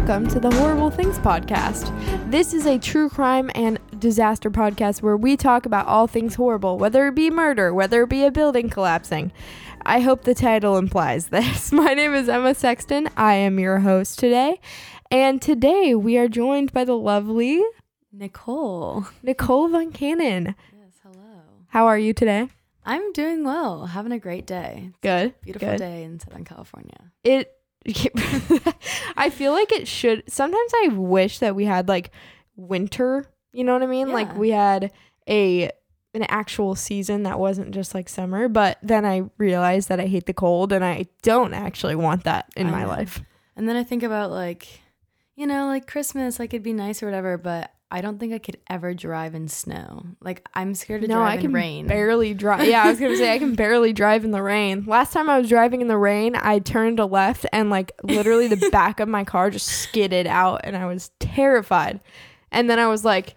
Welcome to the Horrible Things Podcast. This is a true crime and disaster podcast where we talk about all things horrible, whether it be murder, whether it be a building collapsing. I hope the title implies this. My name is Emma Sexton. I am your host today. And today we are joined by the lovely Nicole. Nicole Von Cannon. Yes, hello. How are you today? I'm doing well, having a great day. Good. Beautiful Good. day in Southern California. It I feel like it should sometimes I wish that we had like winter, you know what I mean? Like we had a an actual season that wasn't just like summer, but then I realized that I hate the cold and I don't actually want that in I my know. life. And then I think about like, you know, like Christmas, like it'd be nice or whatever, but I don't think I could ever drive in snow. Like I'm scared to drive in rain. No, drive I in can rain. barely drive. Yeah, I was gonna say I can barely drive in the rain. Last time I was driving in the rain, I turned a left and like literally the back of my car just skidded out, and I was terrified. And then I was like,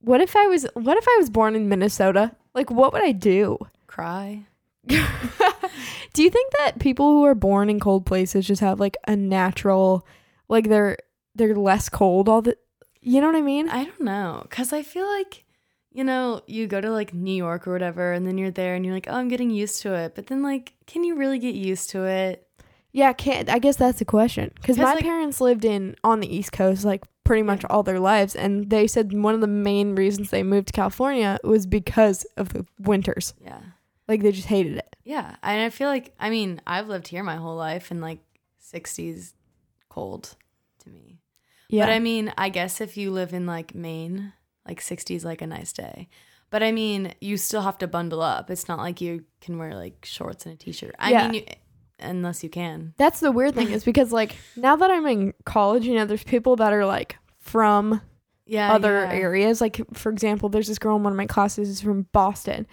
"What if I was? What if I was born in Minnesota? Like, what would I do?" Cry. do you think that people who are born in cold places just have like a natural, like they're they're less cold all the, you know what I mean? I don't know. Cause I feel like, you know, you go to like New York or whatever, and then you're there and you're like, oh, I'm getting used to it. But then, like, can you really get used to it? Yeah, can't. I guess that's the question. Because my like- parents lived in on the East Coast like pretty much all their lives, and they said one of the main reasons they moved to California was because of the winters. Yeah. Like they just hated it. Yeah, and I feel like I mean I've lived here my whole life, and like '60s cold. Yeah, But I mean, I guess if you live in like Maine, like 60 is like a nice day. But I mean, you still have to bundle up. It's not like you can wear like shorts and a t-shirt. I Yeah. mean, you, unless you can. that's the weird thing is because like now that I'm in college, you know, there's people that are like from Yeah, other yeah. areas. Like for example, there's this girl in one of my classes is from Boston,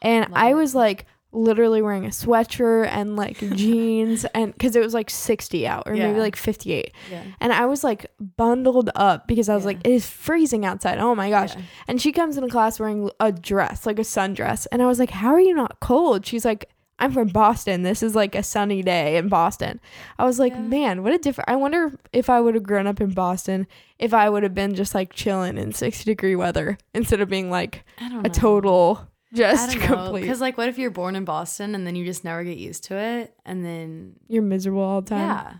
and Love I was like literally wearing a sweatshirt and like jeans, and because it was like 60 out or maybe like 58. Yeah. And I was like bundled up because I was Yeah. like, it is freezing outside. Oh my gosh. Yeah. And she comes into class wearing a dress, like a sundress. And I was like, how are you not cold? She's like, I'm from Boston. This is like a sunny day in Boston. I was like, Yeah. man, what a different. I wonder if I would have grown up in Boston, if I would have been just like chilling in 60 degree weather instead of being like a know. total just complete. Because like, what if you're born in Boston and then you just never get used to it, and then You're miserable all the time. yeah,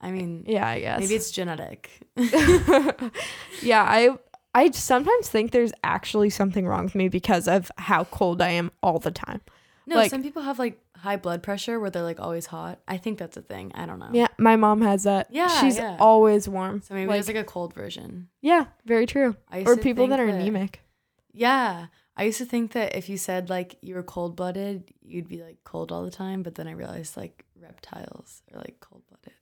I mean, Yeah, I guess. maybe it's genetic. yeah, I I sometimes think there's actually something wrong with me because of how cold I am all the time. No, Like- some people have like high blood pressure where they're like always hot. I think that's a thing. I don't know. Yeah, my mom has that. Yeah, she's yeah. always warm. So maybe like, there's like a cold version. yeah, very true. Or people that are anemic. Yeah. I used to think that if you said like you were cold blooded, you'd be like cold all the time. But then I realized like reptiles are like cold blooded.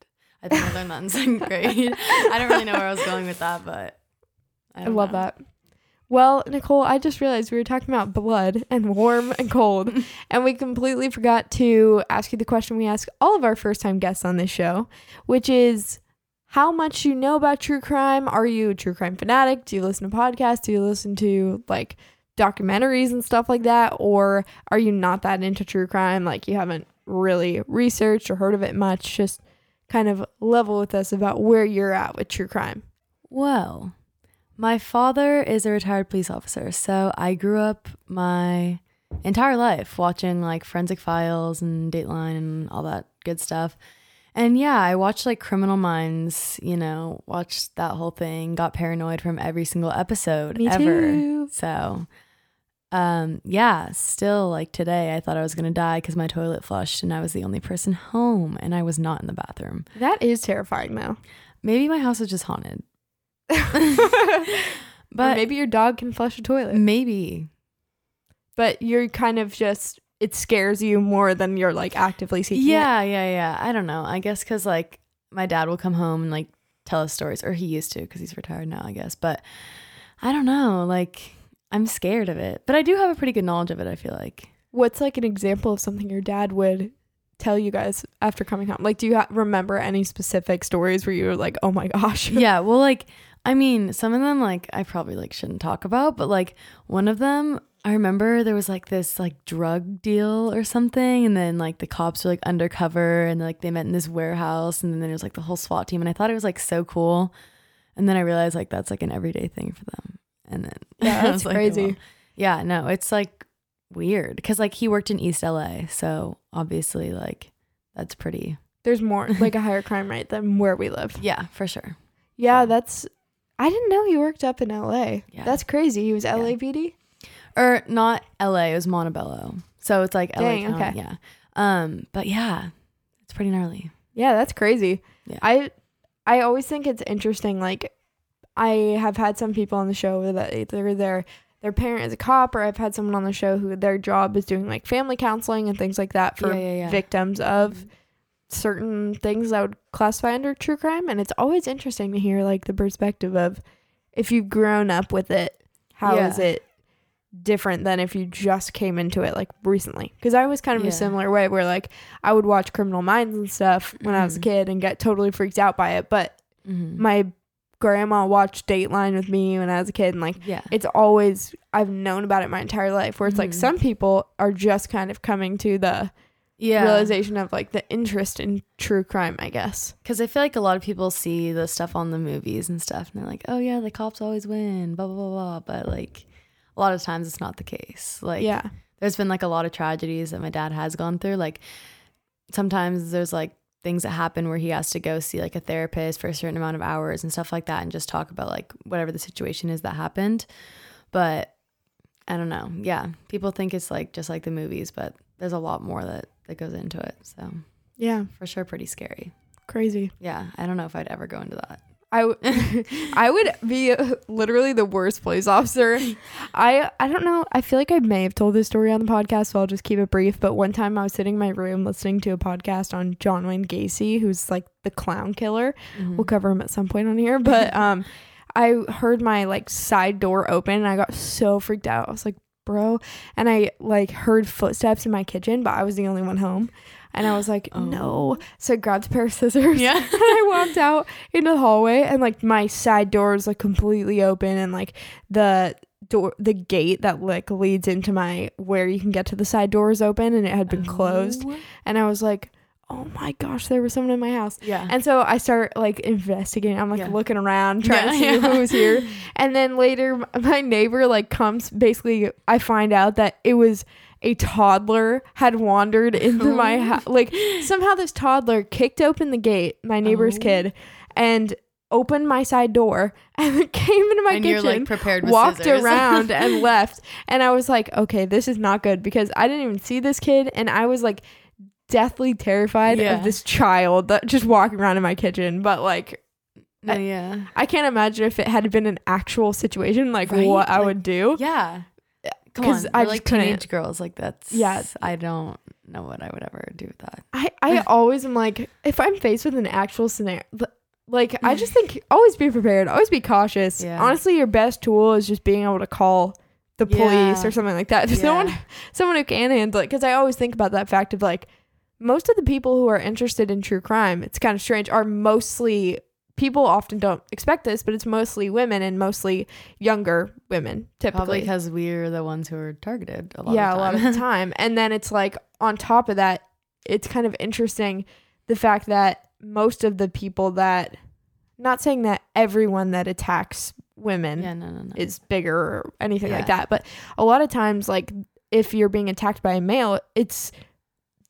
I think I learned that in second grade. I don't really know where I was going with that, but I, I, love know. that. Well, Nicole, I just realized we were talking about blood and warm and cold, and we completely forgot to ask you the question we ask all of our first time guests on this show, which is how much you know about true crime. Are you a true crime fanatic? Do you listen to podcasts? Do you listen to like documentaries and stuff like that? Or are you not that into true crime? Like you haven't really researched or heard of it much? Just kind of level with us about where you're at with true crime. Well, my father is a retired police officer, so I grew up my entire life watching like Forensic Files and Dateline and all that good stuff. And yeah, I watched like Criminal Minds, you know, watched that whole thing, got paranoid from every single episode Me ever. too. So, um, yeah, still like today, I thought I was gonna die because my toilet flushed and I was the only person home and I was not in the bathroom. That is terrifying though. Maybe my house is just haunted. but But maybe your dog can flush a toilet. maybe. But you're kind of just it scares you more than you're like actively seeking. it. Yeah, yeah, yeah. I don't know. I guess because like my dad will come home and like tell us stories, or he used to because he's retired now, I guess. But I don't know. Like I'm scared of it, but I do have a pretty good knowledge of it. I feel like. What's like an example of something your dad would tell you guys after coming home? Like, do you ha- remember any specific stories where you were like, "Oh my gosh"? yeah. Well, like I mean, some of them like I probably like shouldn't talk about, but like one of them, I remember there was like this like drug deal or something, and then like the cops were like undercover and like they met in this warehouse, and then there was like the whole SWAT team, and I thought it was like so cool, and then I realized like that's like an everyday thing for them, and then Yeah, that's like, oh, crazy. well, yeah, no, it's like weird because like he worked in East LA, so obviously like that's pretty, There's more like a higher crime rate than where we live. yeah, for sure. Yeah, So- that's. I didn't know he worked up in L.A. Yeah. That's crazy. He was LAPD. or not LA, it was Montebello. So it's like LA Dang, County, okay. yeah. Um, but yeah, it's pretty gnarly. Yeah, that's crazy. Yeah. I I always think it's interesting. Like, I have had some people on the show that either their their parent is a cop, or I've had someone on the show who their job is doing like family counseling and things like that for Yeah, yeah, yeah. victims of certain things that would classify under true crime. And it's always interesting to hear like the perspective of if you've grown up with it, how is Yeah. it different than if you just came into it like recently? Because I was kind of Yeah. a similar way where like I would watch Criminal Minds and stuff when I was a Mhm. kid and get totally freaked out by it, but Mhm. my grandma watched Dateline with me when I was a kid and like yeah, it's always I've known about it my entire life where it's like Mhm. some people are just kind of coming to the yeah. realization of like the interest in true crime, I guess. Because I feel like a lot of people see the stuff on the movies and stuff, and they're like, "Oh yeah, the cops always win," blah blah blah blah. But like, a lot of times it's not the case. Like, yeah. there's been like a lot of tragedies that my dad has gone through. Like sometimes there's like things that happen where he has to go see like a therapist for a certain amount of hours and stuff like that and just talk about like whatever the situation is that happened. But I don't know. Yeah. People think it's like just like the movies, but there's a lot more that that goes into it. So Yeah. for sure pretty scary. Crazy. Yeah. I don't know if I'd ever go into that. I, w- I would be literally the worst police officer. I I don't know. I feel like I may have told this story on the podcast, so I'll just keep it brief. But one time I was sitting in my room listening to a podcast on John Wayne Gacy, who's like the clown killer. Mm-hmm. We'll cover him at some point on here. But um, I heard my like side door open and I got so freaked out. I was like, bro, and I like heard footsteps in my kitchen, but I was the only one home. And I was like, Oh. no. So I grabbed a pair of scissors. Yeah. and I walked out into the hallway and like my side door was like completely open and like the door the gate that like leads into my where you can get to the side door is open and it had been closed. Oh. And I was like, Oh my gosh, there was someone in my house. Yeah. And so I start like investigating. I'm like Yeah. looking around, trying to see Yeah, yeah. who was here. And then later, my neighbor like comes. Basically, I find out that it was a toddler had wandered into my Oh. house. Like somehow this toddler kicked open the gate, my neighbor's Oh. kid, and opened my side door and came into my and kitchen. you're like prepared with walked scissors. around and left and i was like okay this is not good because i didn't even see this kid and i was like deathly terrified Yeah. of this child that just walking around in my kitchen but like no, yeah. i can't imagine if it had been an actual situation like Right? what i would do Yeah. because. I I just like couldn't. teenage girls. Like that's Yeah. I don't know what I would ever do with that. i i always am like if i'm faced with an actual scenario like i just think always be prepared always be cautious Yeah. honestly your best tool is just being able to call the police Yeah. or something like that There's Yeah. No one, someone who can handle it because i always think about that fact of like most of the people who are interested in true crime it's kind of strange are mostly people often don't expect this but it's mostly women and mostly younger women Probably typically because we're the ones who are targeted a lot yeah a lot of time. the time and then it's like on top of that it's kind of interesting the fact that most of the people that not saying that everyone that attacks women yeah, no, no, no. is bigger or anything like that. But a lot of times, like if you're being attacked by a male, it's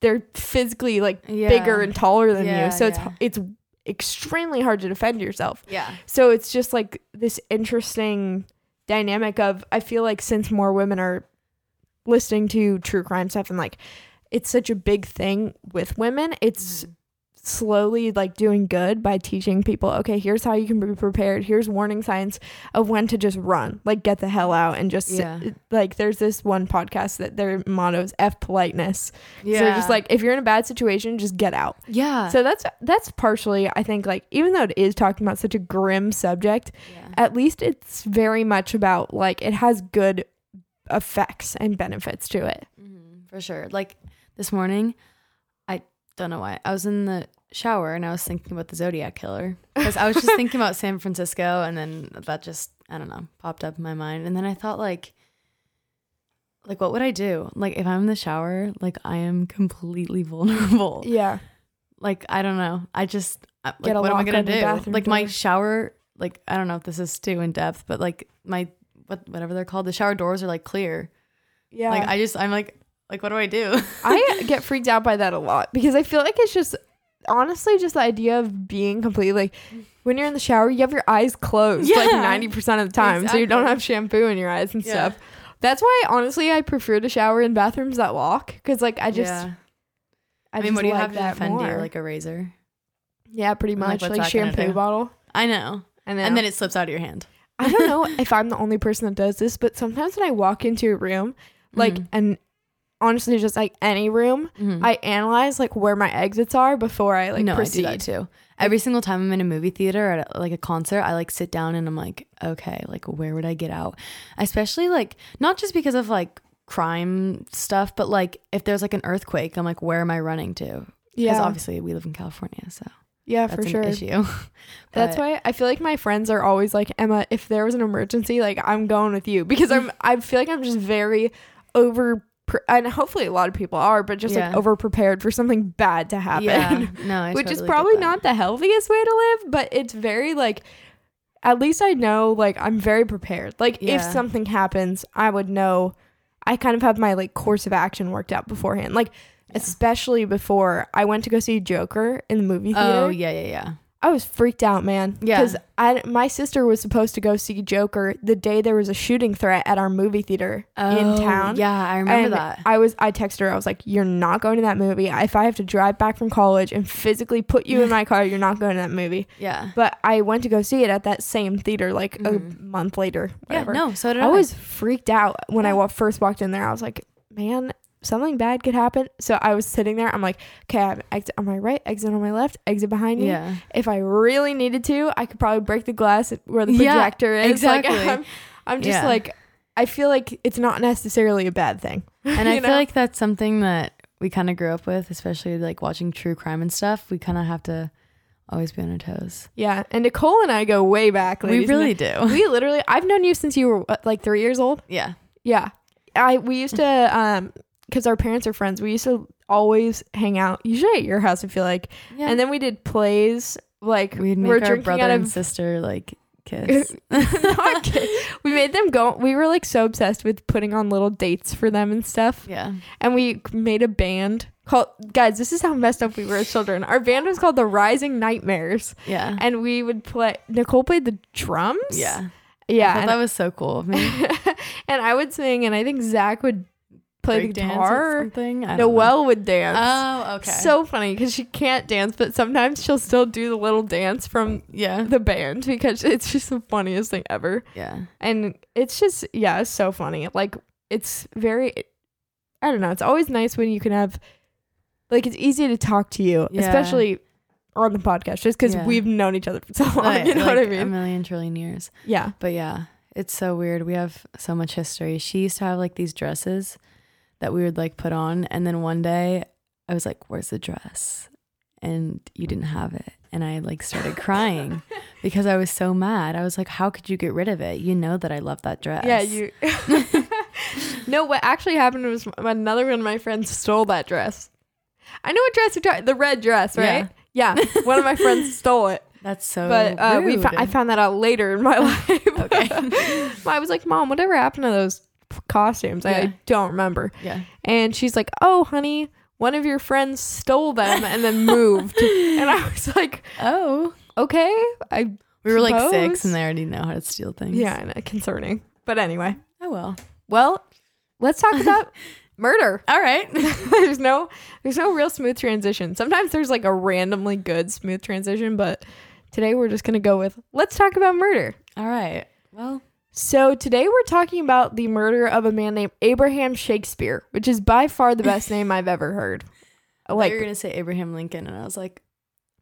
they're physically like yeah. bigger and taller than Yeah, you, so yeah. it's it's extremely hard to defend yourself. yeah. So it's just like this interesting dynamic of I feel like since more women are listening to true crime stuff and like it's such a big thing with women, it's Mhm. Slowly like doing good by teaching people okay here's how you can be prepared here's warning signs of when to just run like get the hell out and just Yeah. like there's this one podcast that their motto is f politeness yeah. so just like if you're in a bad situation just get out yeah. so that's that's partially i think like even though it is talking about such a grim subject yeah. at least it's very much about like it has good effects and benefits to it Mhm, for sure. Like this morning, don't know why. I was in the shower and I was thinking about the Zodiac killer. Because I was just thinking about San Francisco and then that just I don't know popped up in my mind. And then I thought like like what would I do? Like if I'm in the shower like I am completely vulnerable. Yeah. like I don't know. I just like what am I gonna do? like my shower like I don't know if this is too in depth but like my what whatever they're called the shower doors are like clear. Yeah. like I just I'm like like what do I do I get freaked out by that a lot because I feel like it's just honestly just the idea of being completely like when you're in the shower, you have your eyes closed like ninety percent of the time, so you don't have shampoo in your eyes and Yeah. stuff. That's why honestly I prefer to shower in bathrooms that lock because like I just yeah. I, I, mean just what do you like have to that defend you more. like a razor yeah, pretty like, much like, gonna shampoo bottle. I know And then, and then it slips out of your hand I don't know if I'm the only person that does this, but sometimes when I walk into a room, like Mhm. and honestly just like any room, Mhm. I analyze like where my exits are before I like no, proceed. I do that too. Every single time I'm in a movie theater or at like a concert, I like sit down and I'm like, okay, like where would I get out? Especially like not just because of like crime stuff, but like if there's like an earthquake, I'm like, where am I running to? Because Yeah, obviously we live in California, so yeah, that's for an sure. issue. That's why I feel like my friends are always like, Emma, if there was an emergency, like I'm going with you because I'm. I feel like I'm just very over, pre- and hopefully a lot of people are, but just like over prepared for something bad to happen. Yeah, no, I which is totally get probably not the healthiest way to live, but it's very like at least I know like I'm very prepared. Like if something happens, I would know I kind of have my like course of action worked out beforehand. Like especially before I went to go see Joker in the movie oh, theater. Oh yeah, yeah, yeah. I was freaked out, man. Yeah. Because I my sister was supposed to go see Joker the day there was a shooting threat at our movie theater in Oh, town. Yeah, I remember And that. I was I texted her, I was like, You're not going to that movie. If I have to drive back from college and physically put you in my car, you're not going to that movie. yeah. But I went to go see it at that same theater like Mhm. a month later. Yeah, no, so did I. I was freaked out when I Yeah. wa- first walked in there. I was like, Man, something bad could happen. So I was sitting there. I'm like, Okay, I have an exit on my right, exit on my left, exit behind me Yeah. if I really needed to, I could probably break the glass where the Yeah, projector is. exactly. Like, I'm, I'm just Yeah. like, I feel like it's not necessarily a bad thing. And I You feel like that's something that we kind of grew up with, especially like watching true crime and stuff. We kind of have to always be on our toes. yeah. And Nicole and I go way back. we really do. we literally. I've known you since you were what, like three years old. yeah. Yeah. I we used to um because our parents are friends. We used to always hang out usually at your house. I feel like, Yeah. and then we did plays like we'd we're make our brother and sister like kiss. Not kid- we made them go. We were like so obsessed with putting on little dates for them and stuff. yeah. And we made a band called, guys, this is how messed up we were as children. Our band was called the Rising Nightmares. Yeah. And we would play, Nicole played the drums. yeah. Yeah. that was so cool of me. and I would sing, and I think Zach would play Break the dance or something. Don't know. Noelle would dance. Oh, okay. So funny because she can't dance, but sometimes she'll still do the little dance from yeah. the band because it's just the funniest thing ever. Yeah. and it's just yeah it's so funny like it's very i don't know it's always nice when you can have like it's easy to talk to you Yeah. especially on the podcast just because Yeah. we've known each other for so long Like- you know what i mean? A million trillion years. yeah But yeah, it's so weird. We have so much history. She used to have like these dresses that we would like put on. And then one day I was like, Where's the dress? And you didn't have it. And I like started crying because I was so mad. I was like, How could you get rid of it? You know that I love that dress. yeah you no what actually happened was another one of my friends stole that dress i know what dress you're talking the red dress right yeah, one of my friends stole it That's so but uh, we fo- I found that out later in my life. Okay. I was like, "Mom, whatever happened to those costumes? I Yeah. don't remember." yeah. And she's like, "Oh, honey, one of your friends stole them and then moved." and I was like, Oh. "Okay, I We were like six and they already know how to steal things. yeah, I know, uh, concerning." But anyway, Oh well. well, let's talk about murder. All right. there's no there's no real smooth transition. Sometimes there's like a randomly good smooth transition, but today we're just to go with let's talk about murder. All right. Well, So today we're talking about the murder of a man named Abraham Shakespeare, which is by far the best name I've ever heard. like you're gonna say Abraham Lincoln, and I was like,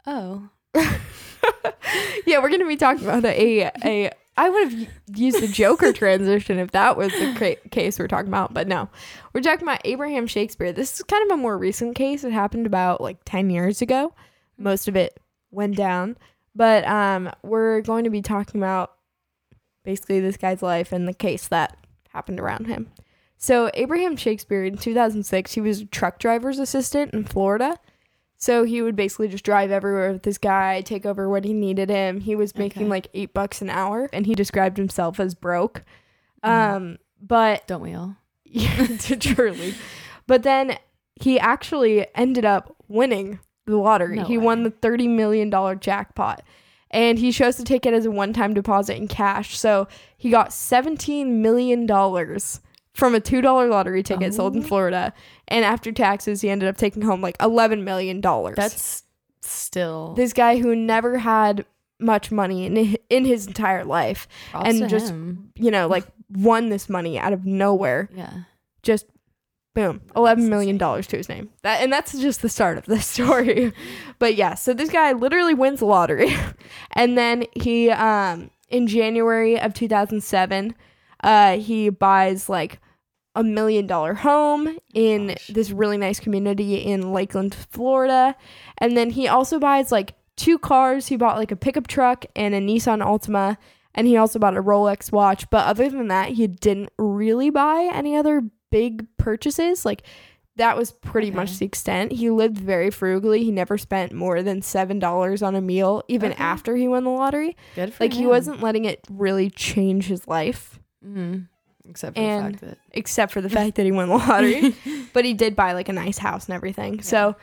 oh, yeah, we're going to be talking about a a I would have used the Joker transition if that was the cra- case we're talking about, but no. We're talking about Abraham Shakespeare. This is kind of a more recent case. It happened about like 10 years ago, most of it went down. But um, we're going to be talking about basically this guy's life and the case that happened around him. So Abraham Shakespeare in 2006, he was a truck driver's assistant in Florida. So he would basically just drive everywhere with this guy, take over when he needed him. He was making Okay. like eight bucks an hour, and he described himself as broke. Mhm. Um, but Don't we all? yeah, truly. But then he actually ended up winning the lottery. No he way. won the $30 million jackpot. And he chose to take it as a one time deposit in cash. So he got $17 million from a $2 lottery ticket sold in Oh. Florida. And after taxes, he ended up taking home like $11 million. That's still this guy who never had much money in, in his entire life, props and just- him. you know, like won this money out of nowhere yeah. just boom, eleven million dollars to his name. That and that's just the start of the story. but yeah, so this guy literally wins the lottery, and then he um in January of two thousand seven, uh he buys like a million dollar home in Gosh. this really nice community in Lakeland, Florida, and then he also buys like two cars. He bought like a pickup truck and a Nissan Altima. And he also bought a Rolex watch. But other than that, he didn't really buy any other big purchases. Like that was pretty much the extent. He lived very frugally. He never spent more than seven dollars on a meal, even Okay. after he won the lottery. Good for Like he wasn't letting it really change his life, Mhm. Except for And- the fact that except for the fact that he won the lottery. but he did buy like a nice house and everything. So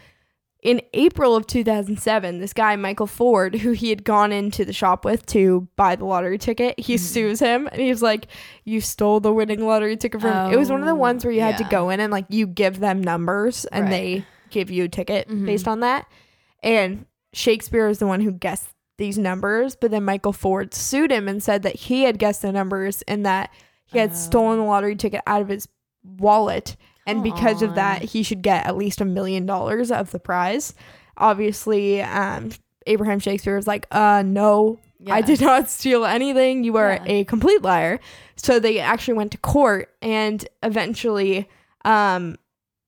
in April of 2007, this guy Michael Ford, who he had gone into the shop with to buy the lottery ticket, he Mhm. sues him and he's like, "You stole the winning lottery ticket from." it was one of the Oh, ones where you had to go in and like you give them numbers and Right. they give you a ticket Mhm. based on that. And Shakespeare is the one who guessed these numbers, but then Michael Ford sued him and said that he had guessed the numbers and that he had Oh. stolen the lottery ticket out of his wallet and because of that he should get at least a million dollars of the prize obviously um abraham shakespeare was like uh no i did not steal anything you are Yeah. a complete liar so they actually went to court and eventually um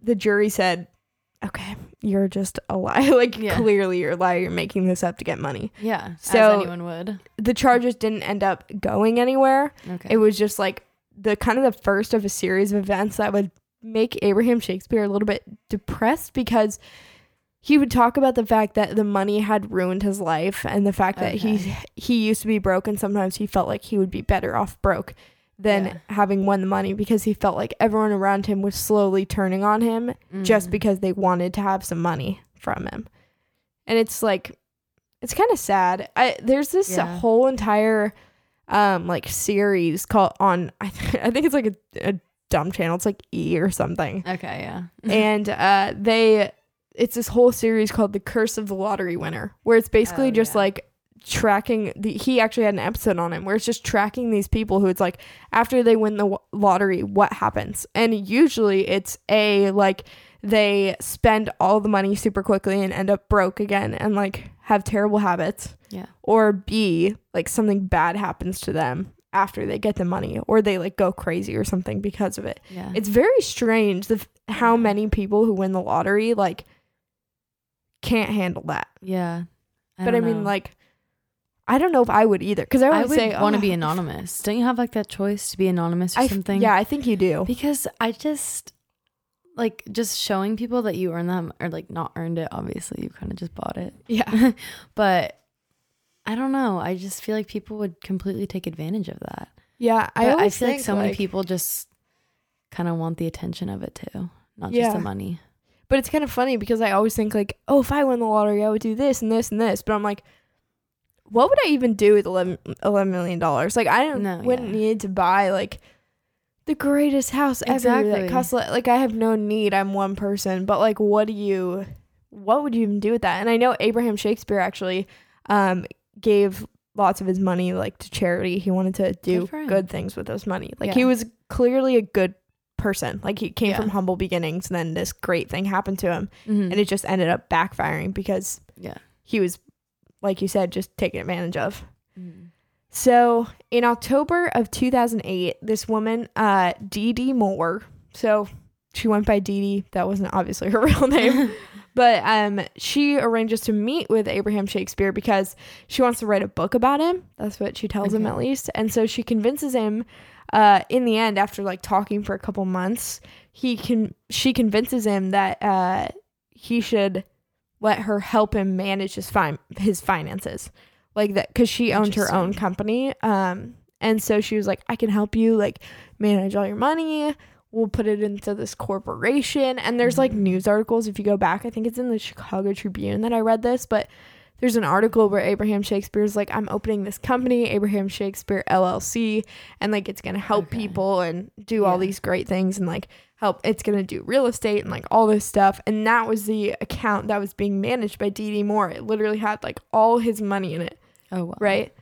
the jury said okay you're just a liar like Yeah. clearly you're a liar you're making this up to get money Yeah. So- as anyone would. the charges didn't end up going anywhere Okay. it was just like the kind of the first of a series of events that would make Abraham Shakespeare a little bit depressed because he would talk about the fact that the money had ruined his life and the fact that he he used to be broke and sometimes he felt like he would be better off broke than Yeah. having won the money because he felt like everyone around him was slowly turning on him just Mhm. because they wanted to have some money from him. And it's like it's kind of sad. I there's this Yeah. whole entire um like series called on I, th- I think it's like a, a dumb channel. It's like E or something. Okay. Yeah. and uh they it's this whole series called The Curse of the Lottery Winner where it's basically Oh, just yeah. like tracking the he actually had an episode on it where it's just tracking these people who it's like after they win the w- lottery what happens and usually it's a like they spend all the money super quickly and end up broke again and like have terrible habits Yeah. or b like something bad happens to them after they get the money or they like go crazy or something because of it Yeah. it's very strange the, how many people who win the lottery like can't handle that yeah. but i don't mean know. like i don't know if i would either because i, I would say want to "Oh, be anonymous. Don't you have like that choice to be anonymous or I something? yeah i think you do Because I just like just showing people that you earned them or like not earned it. Obviously, you kind of just bought it. yeah but I don't know. I just feel like people would completely take advantage of that. yeah i, I, feel like so many people just kind of want the attention of it too, not just the money. but it's kind of funny because i always think like oh if i win the lottery i would do this and this and this but i'm like what would i even do with 11, 11 million dollars like i don't No, wouldn't yeah. need to buy like the greatest house ever that Exactly. costs li- like I have no need. I'm one person, but like, what do you, what would you even do with that? And I know Abraham Shakespeare actually, um, gave lots of his money like to charity. He wanted to do him. good things with those money. Like Yeah. he was clearly a good person. Like he came Yeah. from humble beginnings, and then this great thing happened to him, Mhm. and it just ended up backfiring because yeah. he was, like you said, just taken advantage of. Mhm. So in October of 2008, this woman, uh, Dee Dee Moore, so she went by Dee Dee. That wasn't obviously her real name, But um, she arranges to meet with Abraham Shakespeare because she wants to write a book about him. That's what she tells him at least. And so she convinces him. Uh, in the end, after like talking for a couple months, he can she convinces him that uh, he should let her help him manage his fin- his finances, like that because she owned her own company. Um, and so she was like, I can help you like manage all your money. We'll put it into this corporation. And there's like Mhm. news articles. If you go back, I think it's in the Chicago Tribune that I read this, but there's an article where Abraham Shakespeare is like, I'm opening this company, Abraham Shakespeare LLC, and like it's gonna help Okay. people and do all these great things and like help. It's gonna do real estate and like all this stuff. And that was the account that was being managed by Dee Dee Moore. It literally had like all his money in it Oh wow. right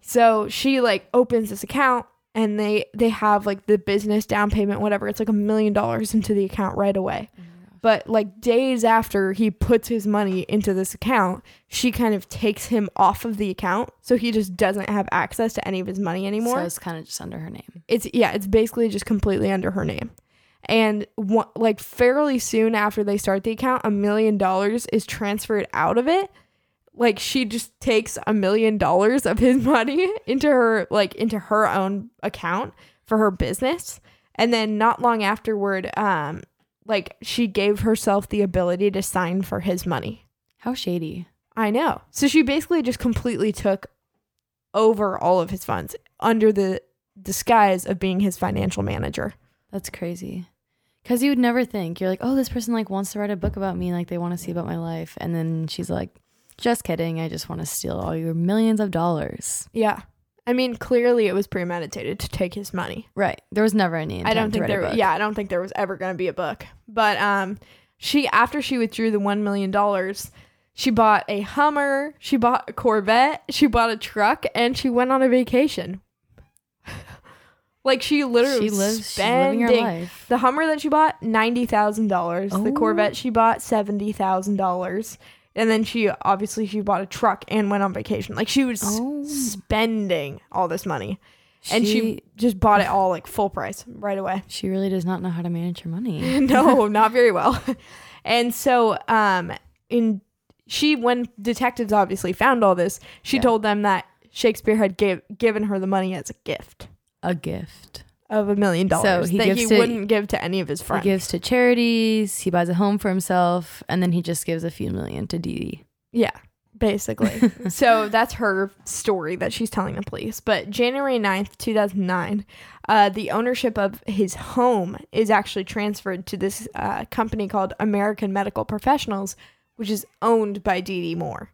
so she like opens this account and they they have like the business down payment whatever. It's like a million dollars into the account right away. Oh but like days after he puts his money into this account she kind of takes him off of the account. So he just doesn't have access to any of his money anymore. So it's kind of just under her name. it's yeah it's basically just completely under her name. And one, like fairly soon after they start the account a million dollars is transferred out of it like she just takes a million dollars of his money into her like into her own account for her business and then not long afterward um like she gave herself the ability to sign for his money How shady. I know. So she basically just completely took over all of his funds under the disguise of being his financial manager. That's crazy. Cause you would never think you're like, oh, this person like wants to write a book about me, like they want to see about my life, and then she's like, just kidding, I just want to steal all your millions of dollars. Yeah. I mean, clearly it was premeditated to take his money. Right. There was never any. I don't think there yeah, I don't think there was ever going to be a book. But um she after she withdrew the 1 million dollars, she bought a Hummer, she bought a Corvette, she bought a truck and she went on a vacation. like she literally She lives. She's living her spending life. The Hummer that she bought, ninety thousand dollars. The Oh. Corvette she bought, seventy thousand dollars. And then she obviously she bought a truck and went on vacation. Like she was Oh. spending all this money, and she just bought it all like full price right away. she really does not know how to manage her money. no, not very well. And so, um, in she when detectives obviously found all this, she Yeah. told them that Shakespeare had give, given her the money as a gift a gift. Of a million dollars he that he to- wouldn't give to any of his friends. He gives to charities. He buys a home for himself, and then he just gives a few million to Dee Dee. Yeah, basically. so that's her story that she's telling the police. But January 9th, 2009, uh, the ownership of his home is actually transferred to this uh, company called American Medical Professionals, which is owned by Dee Dee Moore.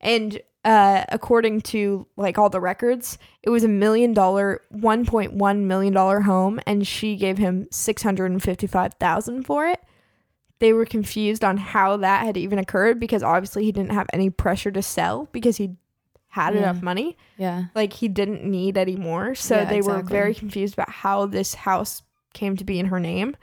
And uh, according to like all the records, it was a million dollar, one point one million dollar home, and she gave him six hundred and fifty five thousand for it. They were confused on how that had even occurred because obviously he didn't have any pressure to sell because he had Yeah. enough money. Yeah. Like he didn't need any more. So Yeah, they were very confused about how this house came to be in her name.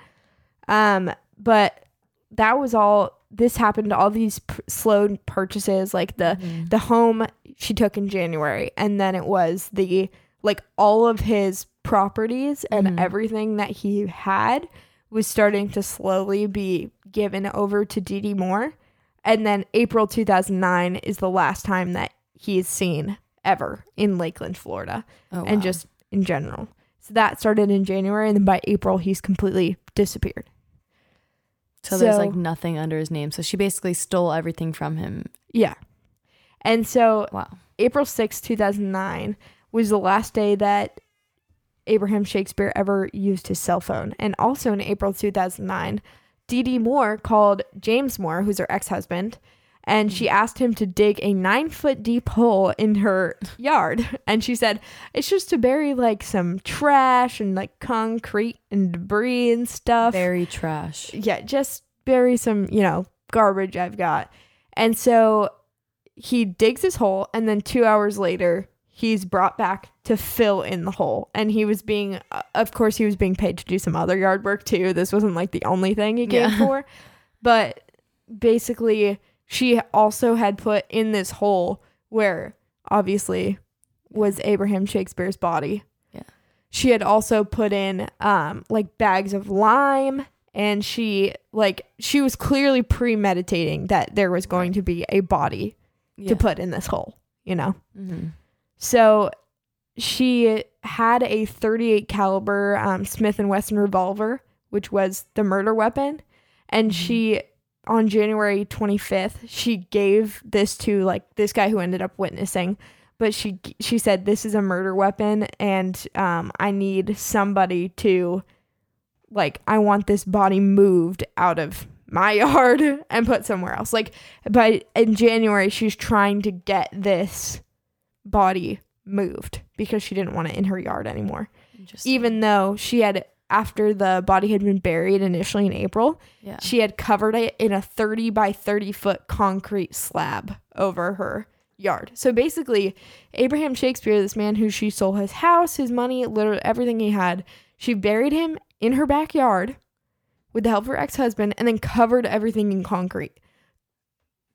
Um, but that was all. This happened. All these p- slow purchases, like the Mhm. the home she took in January, and then it was the like all of his properties and Mhm. everything that he had was starting to slowly be given over to Dee Dee Moore. And then April 2009 is the last time that he is seen ever in Lakeland, Florida, Oh, and wow. just in general. So that started in January, and then by April, he's completely disappeared. So there's like nothing under his name. So she basically stole everything from him. Yeah. And so Wow. April 6, 2009 was the last day that Abraham Shakespeare ever used his cell phone. And also in April 2009, Dee Dee Moore called James Moore, who's her ex husband, and she asked him to dig a nine foot deep hole in her yard. And she said, it's just to bury like some trash and like concrete and debris and stuff Bury trash. yeah, just bury some, you know, garbage I've got. And so he digs his hole, and then two hours later, he's brought back to fill in the hole. And he was being, uh, of course, he was being paid to do some other yard work too. This wasn't like the only thing he came Yeah. for. But basically, she also had put in this hole where obviously was Abraham Shakespeare's body. Yeah. She had also put in um, like bags of lime and she like she was clearly premeditating that there was going to be a body Yeah. to put in this hole, you know. hmm So she had a 38 caliber um, Smith and Wesson revolver, which was the murder weapon, and Mhm. she on January 25th she gave this to like this guy who ended up witnessing, but she she said this is a murder weapon and um, I need somebody to like I want this body moved out of my yard and put somewhere else. Like by in January she's trying to get this body moved because she didn't want it in her yard anymore. Even though she had after the body had been buried initially in April, yeah. she had covered it in a 30 by 30 foot concrete slab over her yard. So basically, Abraham Shakespeare, this man who she sold his house, his money, literally everything he had, she buried him in her backyard with the help of her ex husband and then covered everything in concrete.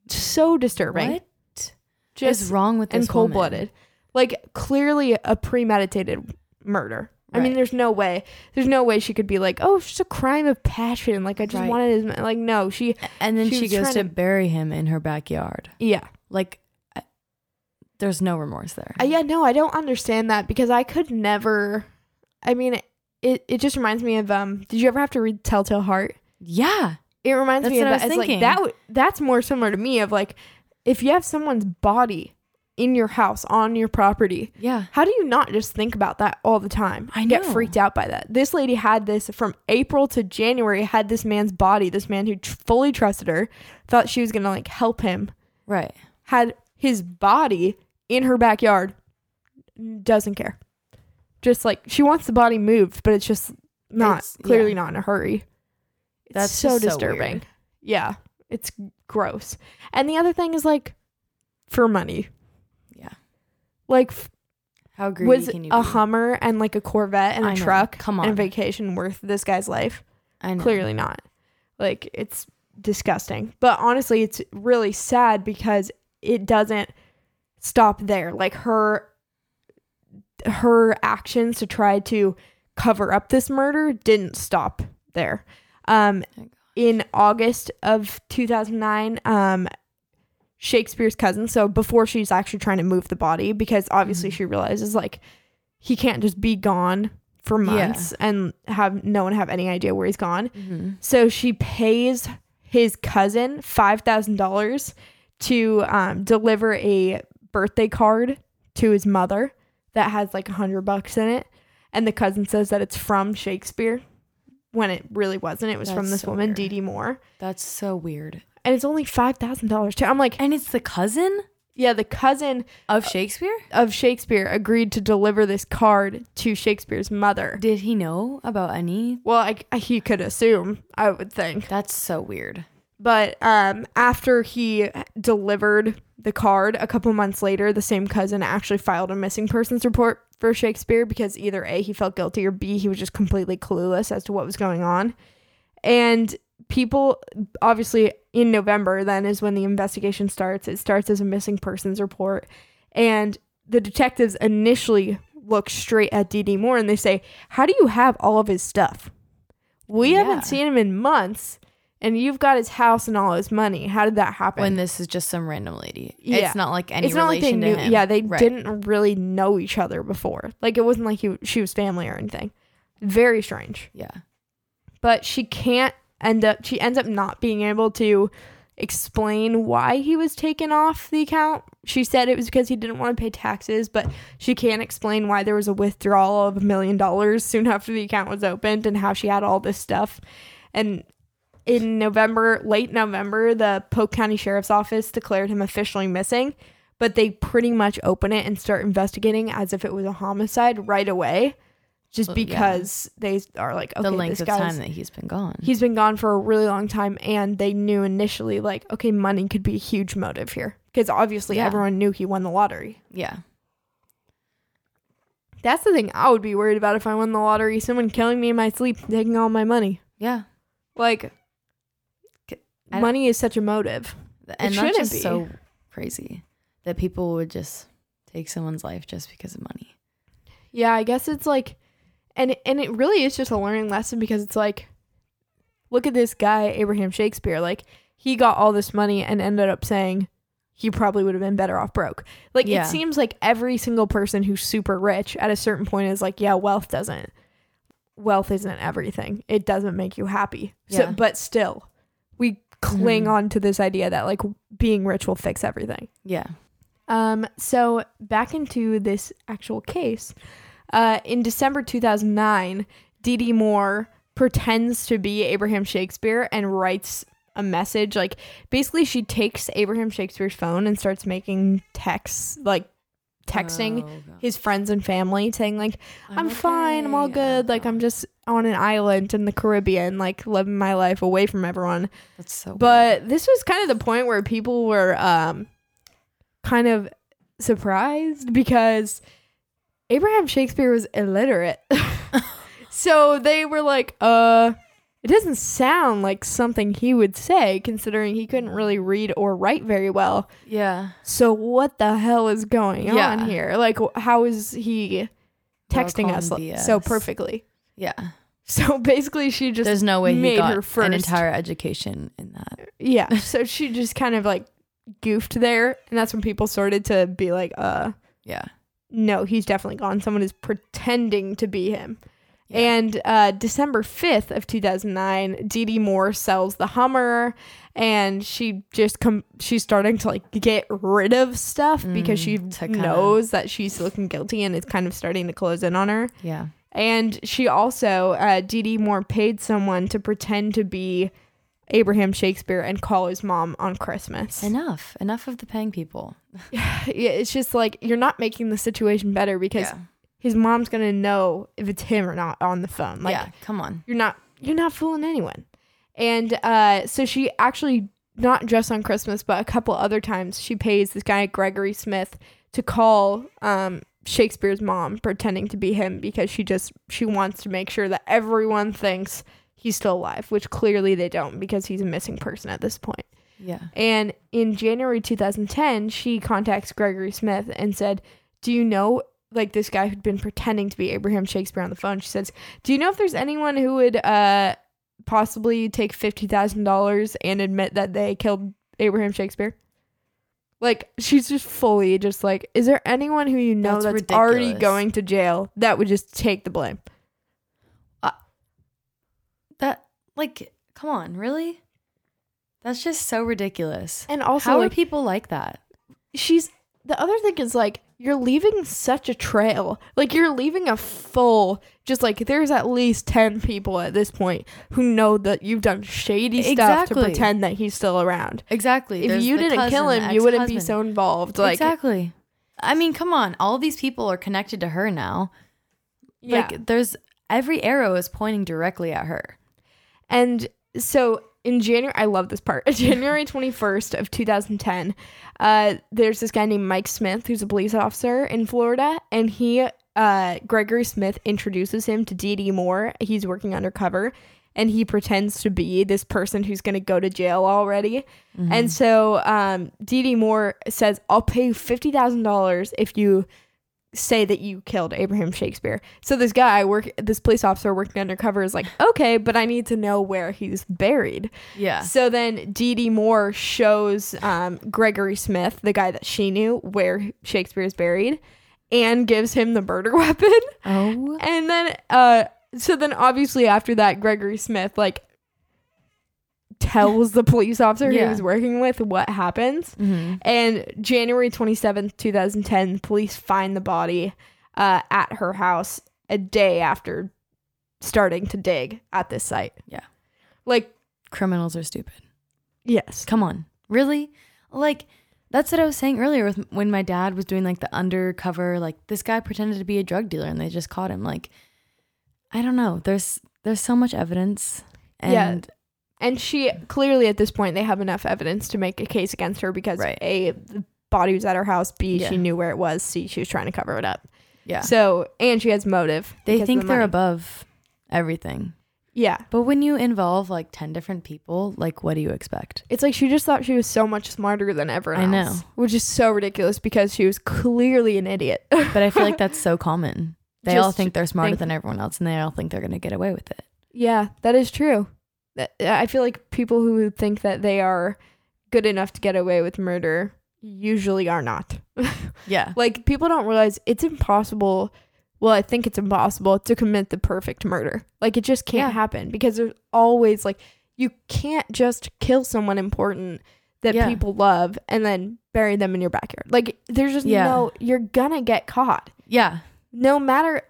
So disturbing. what Just is wrong with this and cold blooded. Like clearly a premeditated murder. I mean, there's no way. There's no way she could be like, "Oh, it's just a crime of passion." Like I just Right. wanted his ma-" like no, she And then She she, goes to, to- bury him in her backyard. yeah. Like, I- there's no remorse there. Uh, yeah, no, I don't understand that because I could never I mean, it it just reminds me of um did you ever have to read Telltale Heart? yeah. It reminds That's me of that. It's like that w- that's more similar to me of like if you have someone's body in your house on your property, Yeah. How do you not just think about that all the time? I Get freaked out by that. This lady had this from April to January, had this man's body, this man who tr- fully trusted her, thought she was going to like help him, Right. had his body in her backyard, doesn't care. Just like she wants the body moved, but it's just not It's- clearly yeah. not in a hurry. It's That's so just so disturbing. yeah, it's gross. And the other thing is like for money. Like How greedy was can you a be? Hummer and like a Corvette and a I know. truck Come and a on. vacation worth this guy's life? I know. Clearly not. Like it's disgusting. But honestly, it's really sad because it doesn't stop there. Like her her actions to try to cover up this murder didn't stop there. Um Thank in August of 2009, um Shakespeare's cousin, so before she's actually trying to move the body because obviously Mhm. she realizes like he can't just be gone for Yeah. months and have no one have any idea where he's gone. Mhm. So she pays his cousin five thousand dollars to um, deliver a birthday card to his mother that has like a hundred bucks in it, and the cousin says that it's from Shakespeare when it really wasn't. It was from this so woman, weird. Dee Dee Moore, That's so weird. And it's only five thousand dollars too. I'm like, And it's the cousin yeah, the cousin of Shakespeare? of Shakespeare agreed to deliver this card to Shakespeare's mother. Did he know about any? Well, I, I- he could assume, I would think. That's so weird. But um, after he delivered the card, a couple months later, the same cousin actually filed a missing persons report for Shakespeare because either A, he felt guilty, or B, he was just completely clueless as to what was going on. And people, obviously, in November, then is when the investigation starts. It starts as a missing persons report. And the detectives initially look straight at Dee Moore and they say, How do you have all of his stuff? We Yeah. haven't seen him in months and you've got his house and all his money. How did that happen? When this is just some random lady. Yeah. It's not like any it's not like they knew. him. Yeah, they Right. didn't really know each other before. Like it wasn't like he, she was family or anything. Very strange. Yeah. But she can't end up. She ends up not being able to explain why he was taken off the account. She said it was because he didn't want to pay taxes, but she can't explain why there was a withdrawal of a million dollars soon after the account was opened and how she had all this stuff. And in November, late November, the Polk County Sheriff's Office declared him officially missing, but they pretty much open it and start investigating as if it was a homicide right away, just oh, yeah. because they are like, okay, the length this of time that he's been gone. he's been gone for a really long time, and they knew initially like, okay, money could be a huge motive here because obviously Yeah. everyone knew he won the lottery. yeah. That's the thing I would be worried about if I won the lottery: someone killing me in my sleep, taking all my money. Yeah. Like, money is such a motive. And that's shouldn't just be. so crazy that people would just take someone's life just because of money. Yeah, I guess it's like, and and it really is just a learning lesson because it's like, look at this guy, Abraham Shakespeare. Like, he got all this money and ended up saying he probably would have been better off broke. Like, Yeah. it seems like every single person who's super rich at a certain point is like, yeah, wealth doesn't. Wealth isn't everything. It doesn't make you happy. So, Yeah. but still, we cling Mhm. on to this idea that like being rich will fix everything. Yeah. Um, so back into this actual case, uh, in December 2009, Dee Dee Moore pretends to be Abraham Shakespeare and writes a message. Like basically, she takes Abraham Shakespeare's phone and starts making texts, like texting Oh, his friends and family, saying like, "I'm, fine, I'm all good, like I'm just on an island in the Caribbean, like living my life away from everyone." That's so. weird. But this was kind of the point where people were um kind of surprised because Abraham Shakespeare was illiterate. so they were like, uh it doesn't sound like something he would say considering he couldn't really read or write very well. yeah. So what the hell is going Yeah. on here? Like how is he texting us like, so perfectly? Yeah. So basically she just There's no way he made got her first. an entire education in that. Yeah. So she just kind of like goofed there. And that's when people started to be like, uh, Yeah. No, he's definitely gone. Someone is pretending to be him. Yeah. And uh, December 5th of 2009, Dee Dee Moore sells the Hummer and she just come she's starting to like get rid of stuff because Mm, she knows that she's looking guilty and it's kind of starting to close in on her. Yeah. And she also, uh, Dee Dee Moore paid someone to pretend to be Abraham Shakespeare and call his mom on Christmas. Enough. Enough of the paying people. yeah, it's just like you're not making the situation better because yeah. his mom's gonna know if it's him or not on the phone. Like yeah. Come on. you're not you're not fooling anyone. And uh, so she actually not just on Christmas, but a couple other times she pays this guy Gregory Smith to call um, Shakespeare's mom, pretending to be him because she just she wants to make sure that everyone thinks he's still alive, which clearly they don't because he's a missing person at this point. Yeah. And in January 2010, she contacts Gregory Smith and said, Do you know, like this guy who'd been pretending to be Abraham Shakespeare on the phone? She says, Do you know if there's anyone who would uh, possibly take $50,000 and admit that they killed Abraham Shakespeare? Like, she's just fully just like, Is there anyone who you know that's, That's already going to jail that would just take the blame? That like, come on, really? That's just so ridiculous. And also, How like, are people like that? she's the other thing is like you're leaving such a trail like you're leaving a full just like there's at least 10 people at this point who know that you've done shady stuff to pretend that he's still around Exactly. if There's you didn't kill cousin, him the you wouldn't be so involved like exactly. I mean, come on. All these people are connected to her now. yeah. Like, there's every arrow is pointing directly at her. And so in January, I love this part. January 21st of 2010, uh, there's this guy named Mike Smith who's a police officer in Florida, and he, uh, Gregory Smith introduces him to Dee Dee Moore. He's working undercover, and he pretends to be this person who's going to go to jail already. Mm-hmm. And so um, Dee Dee Moore says, I'll pay you $50,000 if you say that you killed Abraham Shakespeare. So this guy work this police officer working undercover is like, "Okay, but I need to know where he's buried." Yeah. So then Dee Dee Moore shows um, Gregory Smith, the guy that she knew, where Shakespeare is buried and gives him the murder weapon. Oh. And then uh so then obviously after that Gregory Smith like tells the police officer he was working with what happens. hmm And January 27th, 2010, police find the body uh, at her house a day after starting to dig at this site. Yeah. Like, Criminals are stupid. yes. Come on. Really? Like, that's what I was saying earlier with when my dad was doing like the undercover, like this guy pretended to be a drug dealer and they just caught him. Like, I don't know. There's there's so much evidence. Yeah. And she clearly at this point, they have enough evidence to make a case against her because Right. A, the body was at her house, B, Yeah. she knew where it was, C, she was trying to cover it up. yeah. So, and she has motive. they think the they're above everything. Yeah. But when you involve like 10 different people, like what do you expect? It's like she just thought she was so much smarter than everyone I else. know. Which is so ridiculous because she was clearly an idiot. But I feel like that's so common. They all think they're smarter think- than everyone else and they all think they're going to get away with it. Yeah, that is true. I feel like people who think that they are good enough to get away with murder usually are not. Yeah. like people don't realize it's impossible. Well, I think it's impossible to commit the perfect murder. Like it just can't Yeah. happen because there's always like you can't just kill someone important that Yeah. people love and then bury them in your backyard. Like there's just Yeah. no you're gonna get caught. Yeah. No matter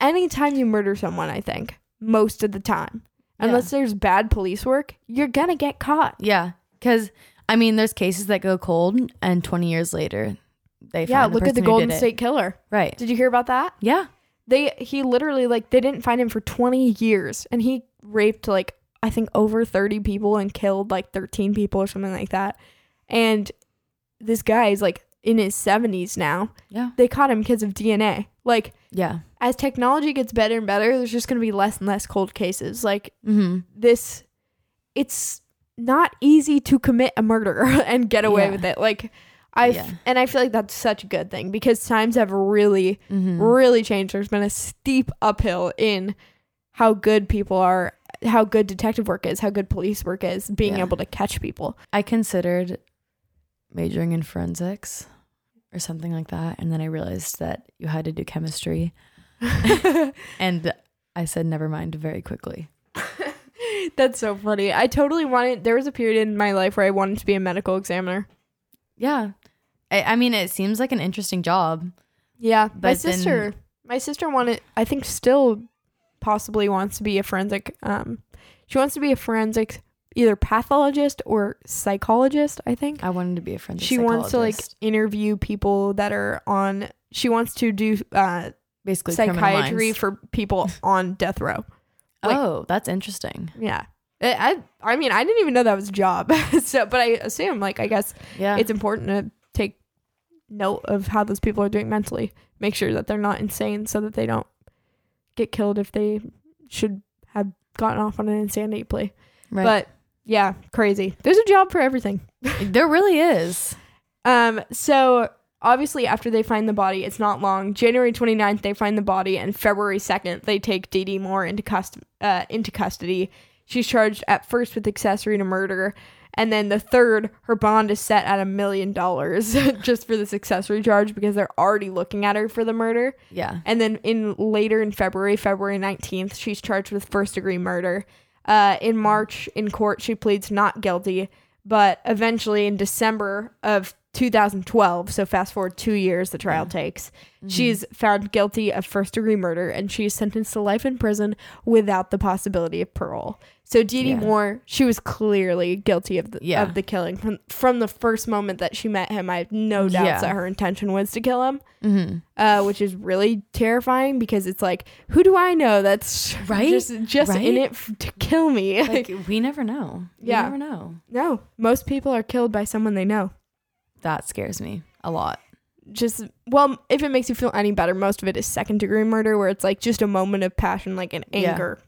anytime you murder someone, I think, most of the time. Unless there's bad police work, you're gonna get caught. Yeah. Because, I mean, there's cases that go cold and 20 years later, they Yeah, find look at the Golden. State Killer. Right. Did you hear about that? Yeah. They he literally like they didn't find him for 20 years and he raped like I think over 30 people and killed like 13 people or something like that. And this guy is like in his 70s now. Yeah. They caught him because of DNA. Like Yeah. as technology gets better and better, there's just going to be less and less cold cases. Like Mm-hmm. this it's not easy to commit a murder and get away Yeah. with it. Like I Yeah. and I feel like that's such a good thing because times have really Mm-hmm. really changed. There's been a steep uphill in how good people are, how good detective work is, how good police work is, being Yeah. able to catch people. I considered majoring in forensics or something like that. And then I realized that you had to do chemistry. And I said, never mind, very quickly. That's so funny. I totally wanted there was a period in my life where I wanted to be a medical examiner. Yeah. I, I mean, it seems like an interesting job. Yeah, my But then- sister, my sister wanted. I think still possibly wants to be a forensic. Um, she wants to be a forensic either pathologist or psychologist. I think I wanted to be a forensic she wants to like interview people that are on. She wants to do uh, basically psychiatry for people on death row. like- oh, that's interesting. Yeah. I, I I mean I didn't even know that was a job. so but I assume like I guess Yeah. it's important to take note of how those people are doing mentally. Make sure that they're not insane so that they don't get killed if they should have gotten off on an insanity plea. right. But yeah, crazy. There's a job for everything. there really is. Um so obviously after they find the body, it's not long. January 29th they find the body and February 2nd they take Dee Dee Moore into cust- uh, into custody. She's charged at first with accessory to murder and then the third her bond is set at a million dollars just for this accessory charge because they're already looking at her for the murder. Yeah. And then in later in February, February 19th, she's charged with first degree murder. Uh, in March in court, she pleads not guilty, but eventually in December of 2012, so fast forward two years, the trial takes, she's found guilty of first degree murder and she's sentenced to life in prison without the possibility of parole. So Dee Dee Yeah. Moore, she was clearly guilty of the Yeah. of the killing from from the first moment that she met him. I have no doubts Yeah. that her intention was to kill him Mm-hmm. uh, which is really terrifying because it's like, who do I know that's Right? just just in it f- to kill me? Like we never know. Yeah, We never know. no, most people are killed by someone they know. That scares me a lot. Just well, if it makes you feel any better, most of it is second degree murder, where it's like just a moment of passion, like an Yeah. anger,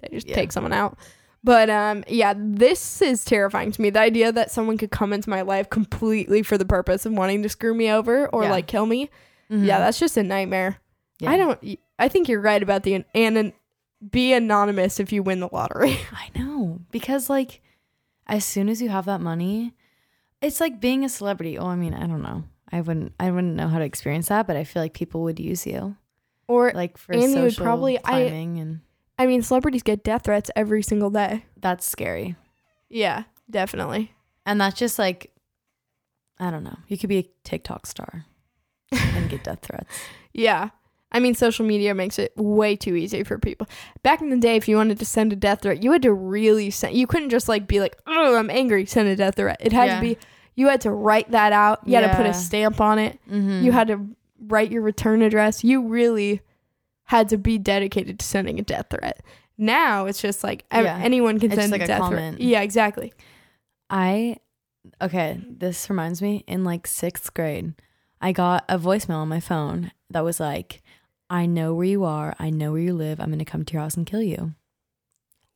they just Yeah. take someone out. But um, yeah, this is terrifying to me. The idea that someone could come into my life completely for the purpose of wanting to screw me over or Yeah. like kill me. Mhm. Yeah, that's just a nightmare. I don't. I think you're right about the and be anonymous if you win the lottery. I know because like as soon as you have that money, it's like being a celebrity. Oh, I mean, I don't know. I wouldn't. I wouldn't know how to experience that, but I feel like people would use you or like for And you social would probably- I- climbing, and I mean, celebrities get death threats every single day. that's scary. Yeah, definitely. And that's just like, I don't know. You could be a TikTok star and get death threats. Yeah. I mean, social media makes it way too easy for people. Back in the day, if you wanted to send a death threat, you had to really send. You couldn't just like be like, "Oh, I'm angry," send a death threat. It had Yeah. to be. You had to write that out. You had to put a stamp on it. Mm-hmm. You had to write your return address. You really had to be dedicated to sending a death threat. Now it's just like Yeah. anyone can It's send like a a death comment. threat. Yeah, exactly. I okay, this reminds me in like 6th grade, I got a voicemail on my phone that was like, "I know where you are. I know where you live. I'm going to come to your house and kill you."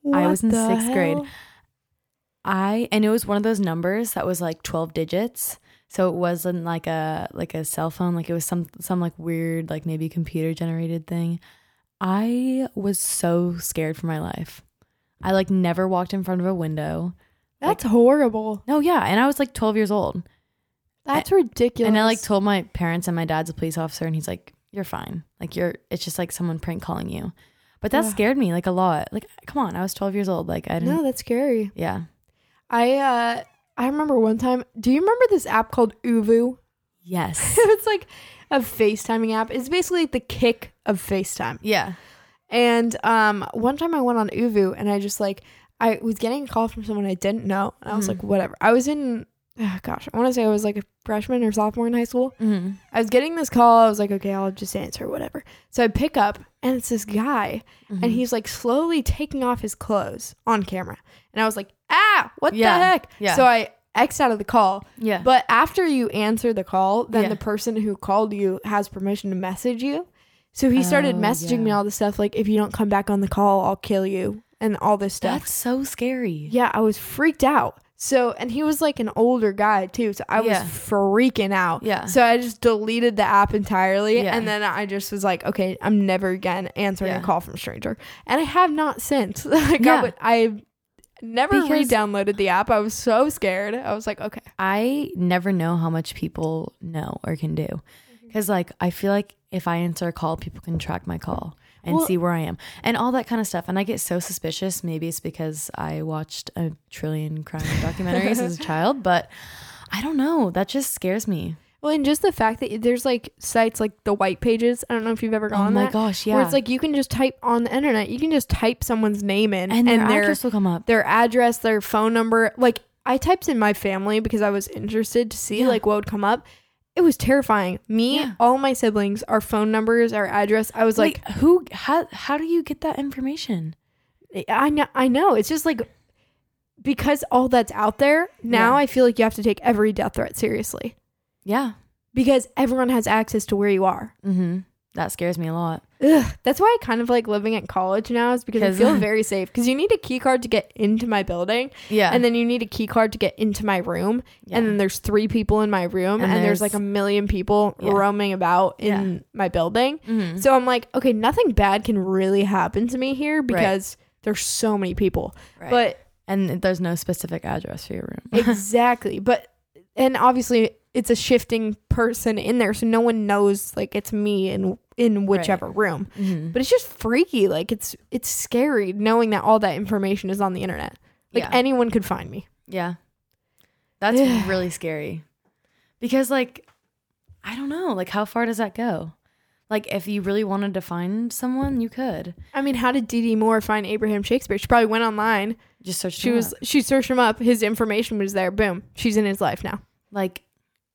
What I was in sixth grade. I and it was one of those numbers that was like 12 digits. So it wasn't like a like a cell phone, like it was some some like weird like maybe computer generated thing. I was so scared for my life. I like never walked in front of a window. That's horrible. No, yeah, and I was like 12 years old. That's ridiculous. And I like told my parents and my dad's a police officer and he's like, "You're fine. Like you're it's just like someone prank calling you." But that Ugh. scared me like a lot. Like come on, I was 12 years old. Like I didn't No, that's scary. Yeah. I uh I remember one time. Do you remember this app called ooVoo? Yes. it's like a FaceTiming app. It's basically like the kick of FaceTime. yeah. And um one time I went on ooVoo and I just like I was getting a call from someone I didn't know. And I was Mhm. like, whatever. I was in oh gosh, I want to say I was like a freshman or sophomore in high school. hmm I was getting this call. I was like, okay, I'll just answer whatever. So I pick up and it's this guy Mm-hmm. and he's like slowly taking off his clothes on camera. And I was like, ah, what Yeah, the heck? yeah. So I X'd out of the call. Yeah. But after you answer the call, then Yeah. the person who called you has permission to message you. So he started Oh, messaging me all this stuff like, if you don't come back on the call, I'll kill you and all this stuff. That's so scary. yeah, I was freaked out. So, and he was like an older guy too. So I was freaking out. Yeah. So I just deleted the app entirely. Yeah. And then I just was like, okay, I'm never again answering Yeah. a call from a stranger. And I have not since. like Yeah. I, would, I never Because- re-downloaded the app. I was so scared. I was like, okay. I never know how much people know or can do. Mm-hmm. Because, like, I feel like if I answer a call, people can track my call and Well- see where I am and all that kind of stuff. And I get so suspicious. Maybe it's because I watched a trillion crime documentaries as a child, but I don't know. That just scares me. Well, and just the fact that there's like sites like the white pages. I don't know if you've ever oh gone oh my that. gosh. Yeah. Where it's like you can just type on the internet, you can just type someone's name in and their their address will come up. their address, their phone number. Like I typed in my family because I was interested to see Yeah. like what would come up. It was terrifying. Me, Yeah. all my siblings, our phone numbers, our address. I was like, like, who, how, how do you get that information? I know, I know. It's just like because all that's out there now. Yeah. I feel like you have to take every death threat seriously Yeah. because everyone has access to where you are. Mm-hmm. That scares me a lot. Ugh, that's why I kind of like living at college now is because I feel very safe. Because you need a key card to get into my building, Yeah. and then you need a key card to get into my room, yeah. and then there's three people in my room, and, And there's, there's- like a million people Yeah. roaming about in my building. Mhm. So I'm like, okay, nothing bad can really happen to me here because there's so many people. Right. But and there's no specific address for your room. exactly, but and obviously it's a shifting person in there, so no one knows like it's me in in whichever room. Mhm. But it's just freaky. Like it's it's scary knowing that all that information is on the internet. Like Yeah. anyone could find me. Yeah. That's really scary. Because like I don't know, like how far does that go? Like if you really wanted to find someone, you could. I mean, how did Dee Moore find Abraham Shakespeare? She probably went online. Just search She him was up. she searched him up. His information was there. Boom. She's in his life now. like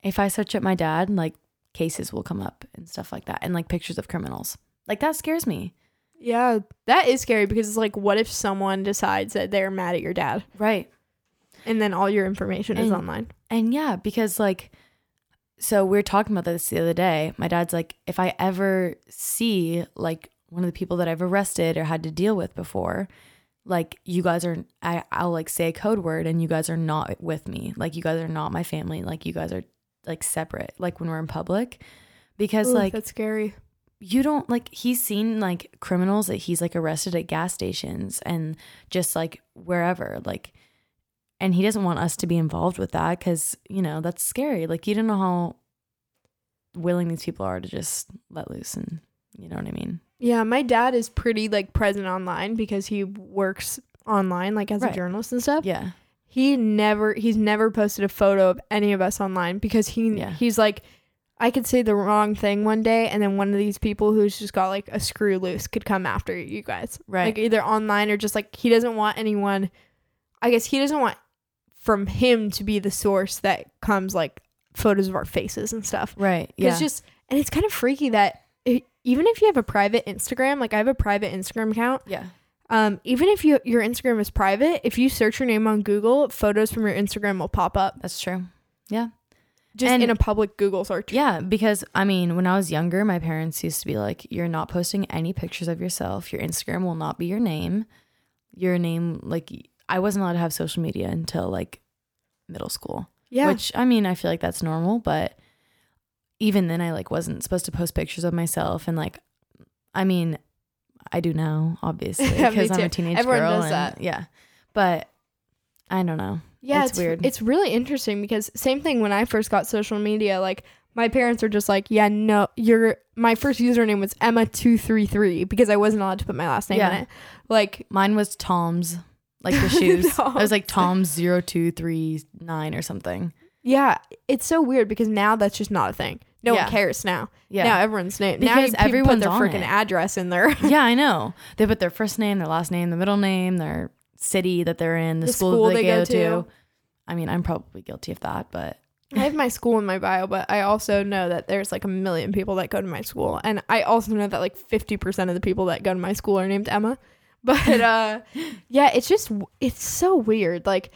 if I search up my dad, like cases will come up and stuff like that and like pictures of criminals. Like that scares me. Yeah, that is scary because it's like, what if someone decides that they're mad at your dad Right. and then all your information is online? And yeah, because like, so we were talking about this the other day. My dad's like, if I ever see like one of the people that I've arrested or had to deal with before, like you guys are, I, I'll like say a code word and you guys are not with me. Like you guys are not my family. Like you guys are like separate. Like when we're in public, because Ooh, like that's scary. you don't like he's seen like criminals that he's like arrested at gas stations and just like wherever like and he doesn't want us to be involved with that because you know that's scary like you don't know how willing these people are to just let loose and you know what i mean Yeah, my dad is pretty like present online because he works online like as Right. a journalist and stuff. yeah He never he's never posted a photo of any of us online because he Yeah. he's like I could say the wrong thing one day and then one of these people who's just got like a screw loose could come after you guys. Right. Like either online or just like he doesn't want anyone I guess he doesn't want from him to be the source that comes like photos of our faces and stuff. right yeah It's just and it's kind of freaky that it, even if you have a private Instagram, like I have a private Instagram account, yeah um, even if you your Instagram is private, if you search your name on Google, photos from your Instagram will pop up that's true Yeah. just And- in a public Google search. yeah because i mean when i was younger my parents used to be like you're not posting any pictures of yourself your instagram will not be your name your name like i wasn't allowed to have social media until like middle school yeah. Which I mean, I feel like that's normal, but even then I like wasn't supposed to post pictures of myself and like I mean, I do now, obviously, because I'm a teenage Everyone girl. does and- that. Yeah, but I don't know. Yeah, It's it's, weird. It's really interesting because same thing when I first got social media, like my parents were just like, "Yeah, no, your my first username was Emma two three three because I wasn't allowed to put my last name Yeah. in it." Like, Mine was Tom's, like the shoes. It Tom's. was like Tom's zero two three nine or something. yeah, it's so weird because now that's just not a thing. No Yeah. one cares now. Yeah, Now everyone's name. now Because everyone's put their freaking address in there. yeah, I know. They put their first name, their last name, the middle name, their city that they're in, the, The school, school they, they go, go to. to. I mean, I'm probably guilty of that, but I have my school in my bio, but I also know that there's like a million people that go to my school. And I also know that like 50% of the people that go to my school are named Emma. But uh yeah, it's just it's so weird. Like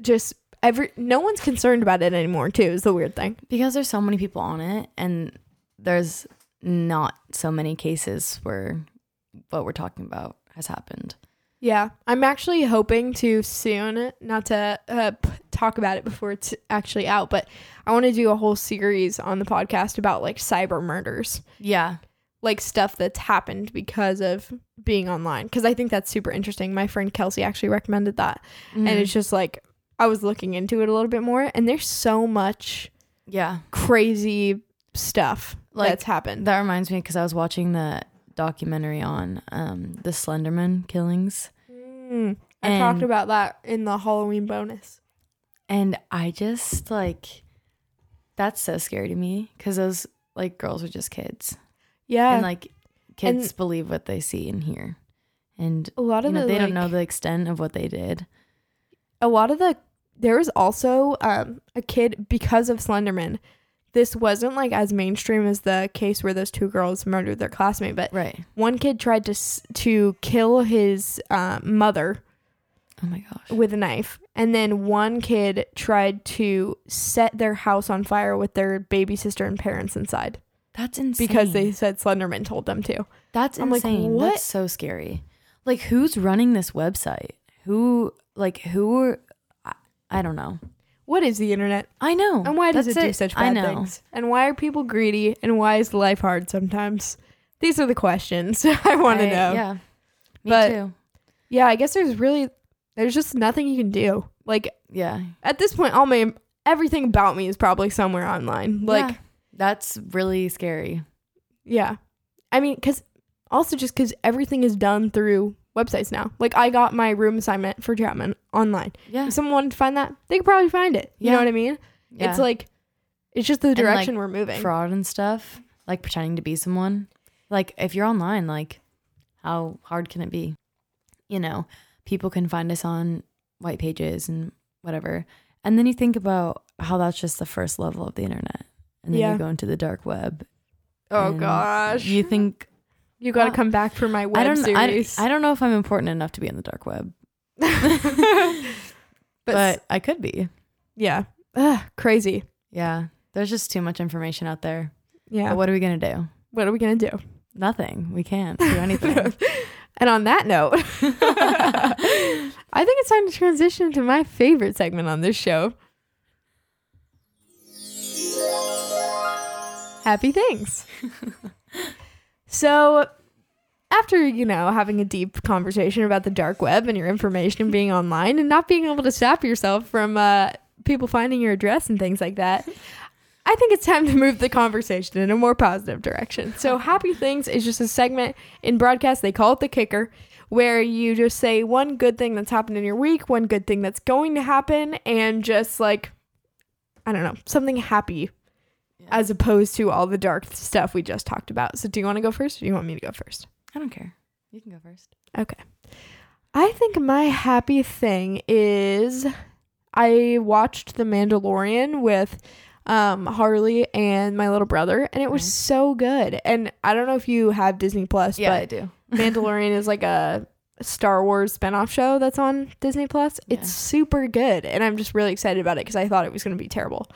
just every no one's concerned about it anymore too is the weird thing. because there's so many people on it and there's not so many cases where what we're talking about has happened. Yeah, I'm actually hoping to soon, not to uh, p- talk about it before it's actually out, but I want to do a whole series on the podcast about like cyber murders. Yeah. like stuff that's happened because of being online because I think that's super interesting. My friend Kelsey actually recommended that, Mm-hmm. and it's just like I was looking into it a little bit more, and there's so much yeah. crazy stuff Like, that's happened. That reminds me because I was watching the documentary on um, the Slenderman killings, Mm, I talked about that in the Halloween bonus. and I just like that's so scary to me because those like girls are just kids, Yeah, and like kids And- believe what they see and hear, and a lot you of know the they like, don't know the extent of what they did. A lot of the there was also um, a kid because of Slenderman. This wasn't like as mainstream as the case where those two girls murdered their classmate, but Right. one kid tried to to kill his uh, mother Oh my gosh. with a knife, and then one kid tried to set their house on fire with their baby sister and parents inside That's insane. because they said Slenderman told them to. That's I'm like, insane. what? That's so scary. Like, who's running this website? Who, like, who? Are, I, I don't know. What is the internet, I know. and why does it do such I bad know. things? And why are people greedy? And why is life hard sometimes? These are the questions I want to know. Yeah. Me But- too. Yeah, I guess there's really there's just nothing you can do. Like Yeah. at this point, all my everything about me is probably somewhere online. Like Yeah. that's really scary. Yeah. I mean, because also just because everything is done through websites now. Like, I got my room assignment for Chapman online. Yeah. If someone wanted to find that, they could probably find it. You know what I mean? yeah. It's like, it's just the like, direction we're moving. fraud and stuff, like pretending to be someone. Like, if you're online, like, how hard can it be? You know, people can find us on white pages and whatever. And then you think about how that's just the first level of the internet. And then Yeah. you go into the dark web. oh, gosh. You think You got to come back for my web I don't I, series. I don't know if I'm important enough to be on the dark web, but, but I could be. yeah. Ugh, crazy. Yeah. There's just too much information out there. Yeah. But what are we going to do? what are we going to do? Nothing. We can't do anything. and on that note, I think it's time to transition to my favorite segment on this show. Happy things. So, after, you know, having a deep conversation about the dark web and your information being online and not being able to stop yourself from uh, people finding your address and things like that, I think it's time to move the conversation in a more positive direction. So, Happy Things is just a segment in broadcast. They call it the kicker, where you just say one good thing that's happened in your week, one good thing that's going to happen, and just like, I don't know, something happy as opposed to all the dark stuff we just talked about. So, do you want to go first or do you want me to go first? I don't care. You can go first. Okay. I think my happy thing is I watched The Mandalorian with um, Harley and my little brother, and it was Nice. so good. And I don't know if you have Disney Plus, yeah, but I do. Mandalorian is like a Star Wars spinoff show that's on Disney Plus. Yeah. It's super good, and I'm just really excited about it because I thought it was going to be terrible.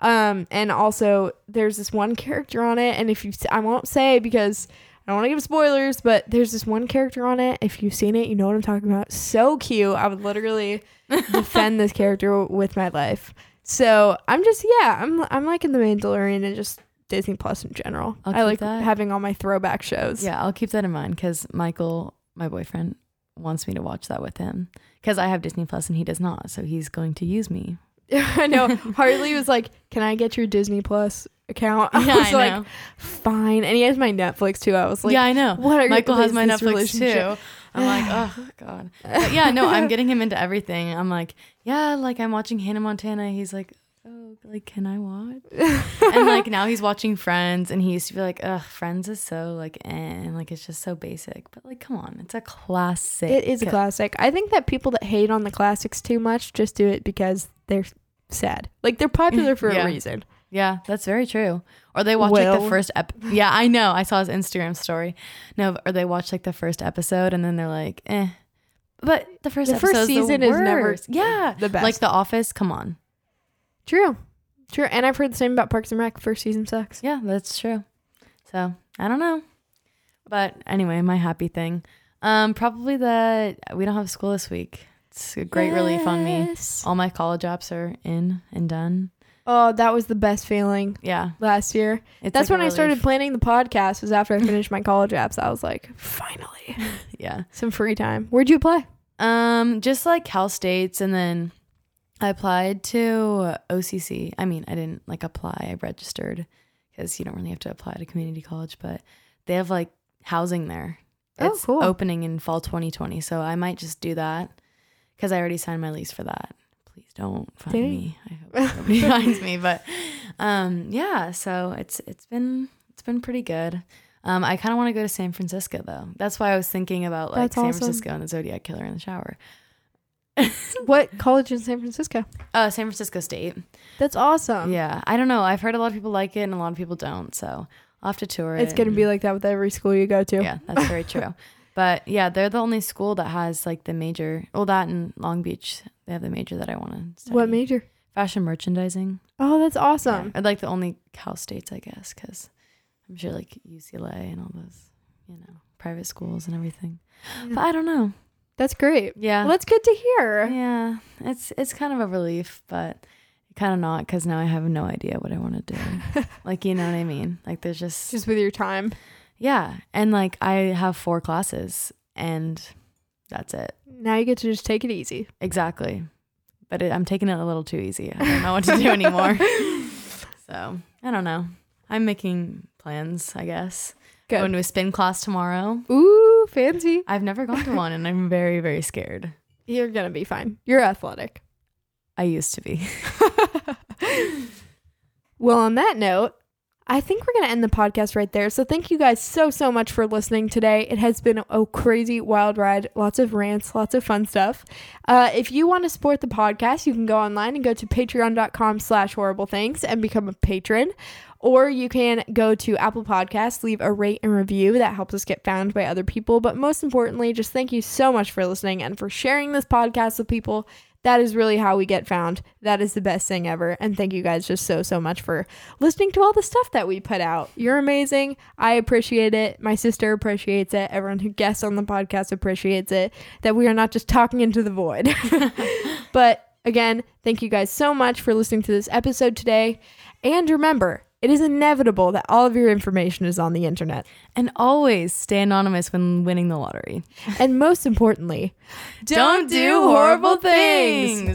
Um, and also there's this one character on it, and if you, I won't say because I don't want to give spoilers, but there's this one character on it. If you've seen it, you know what I'm talking about. So cute. I would literally defend this character with my life. So I'm just yeah, I'm I'm liking the Mandalorian and just Disney Plus in general. I'll I like that. having all my throwback shows. Yeah, I'll keep that in mind because Michael, my boyfriend, wants me to watch that with him because I have Disney Plus and he does not. So he's going to use me. I know. Harley was like, "Can I get your Disney Plus account?" I Yeah, was I like, know. "Fine." And he has my Netflix too. I was like, yeah, I know. "What are Michael has my Netflix too. I'm like, oh god. But yeah, no, I'm getting him into everything. I'm like, yeah, like I'm watching Hannah Montana. He's like, like can I watch? and like now he's watching Friends, and he used to be like, ugh, Friends is so like, eh, and like it's just so basic. But like, come on, it's a classic. It is a classic. I think that people that hate on the classics too much just do it because they're sad. Like they're popular for Yeah. a reason. Yeah, that's very true. Or they watch like the first ep. Yeah, I know. I saw his Instagram story. No, or they watch like the first episode and then they're like, eh. But the first The first episode's the season is never yeah the best. Like The Office. Come on. True. True. And I've heard the same about Parks and Rec. First season sucks. Yeah, that's true. So I don't know. But anyway, my happy thing. Um, probably that we don't have school this week. It's a great relief on me. All my college apps are in and done. Oh, that was the best feeling Yeah, last year. it's That's like when I started planning the podcast. Was after I finished my college apps. I was like, finally, Yeah. some free time. Where'd you apply? Um, just like Cal States, and then I applied to OCC. I mean, I didn't like apply. I registered because you don't really have to apply to community college, but they have like housing there. Oh, It's cool. opening in fall 2020, so I might just do that because I already signed my lease for that. Please don't find Dang. me. I hope nobody finds me, but um, yeah. So it's it's been it's been pretty good. Um, I kind of want to go to San Francisco though. That's why I was thinking about like That's San awesome. Francisco and the Zodiac Killer in the shower. What college in San Francisco? Uh, San Francisco State. That's awesome. yeah, I don't know. I've heard a lot of people like it and a lot of people don't. So I'll have to tour it. It's gonna be like that with every school you go to. yeah, that's very true. But yeah, they're the only school that has like the major. Well, that in Long Beach, they have the major that I want to study. What major? Fashion merchandising. Oh, that's awesome. Yeah, I'd like the only Cal states, I guess, because I'm sure like UCLA and all those, you know, private schools and everything. Yeah. But I don't know. That's great. Yeah. Well, that's good to hear. Yeah, it's it's kind of a relief, but kind of not because now I have no idea what I want to do. like you know what I mean? Like there's just, Just with your time. yeah, and like I have four classes and that's it Now you get to just take it easy. exactly. But it, I'm taking it a little too easy. I don't know what to do anymore. so I don't know. I'm making plans. I guess Good. going to a spin class tomorrow. Ooh, fancy. I've never gone to one, and I'm very very scared. You're gonna be fine. You're athletic. I used to be. Well, on that note, I think we're going to end the podcast right there. So, thank you guys so, so much for listening today. It has been a crazy wild ride, lots of rants, lots of fun stuff. Uh, if you want to support the podcast, you can go online and go to patreon.com slash horrible things and become a patron. Or you can go to Apple Podcasts, leave a rate and review. That helps us get found by other people. But most importantly, just thank you so much for listening and for sharing this podcast with people. That is really how we get found. That is the best thing ever. And thank you guys just so, so much for listening to all the stuff that we put out. You're amazing. I appreciate it. My sister appreciates it. Everyone who guests on the podcast appreciates it. That we are not just talking into the void. but again, thank you guys so much for listening to this episode today. And remember, it is inevitable that all of your information is on the internet. And always stay anonymous when winning the lottery. And most importantly, Don't do horrible things.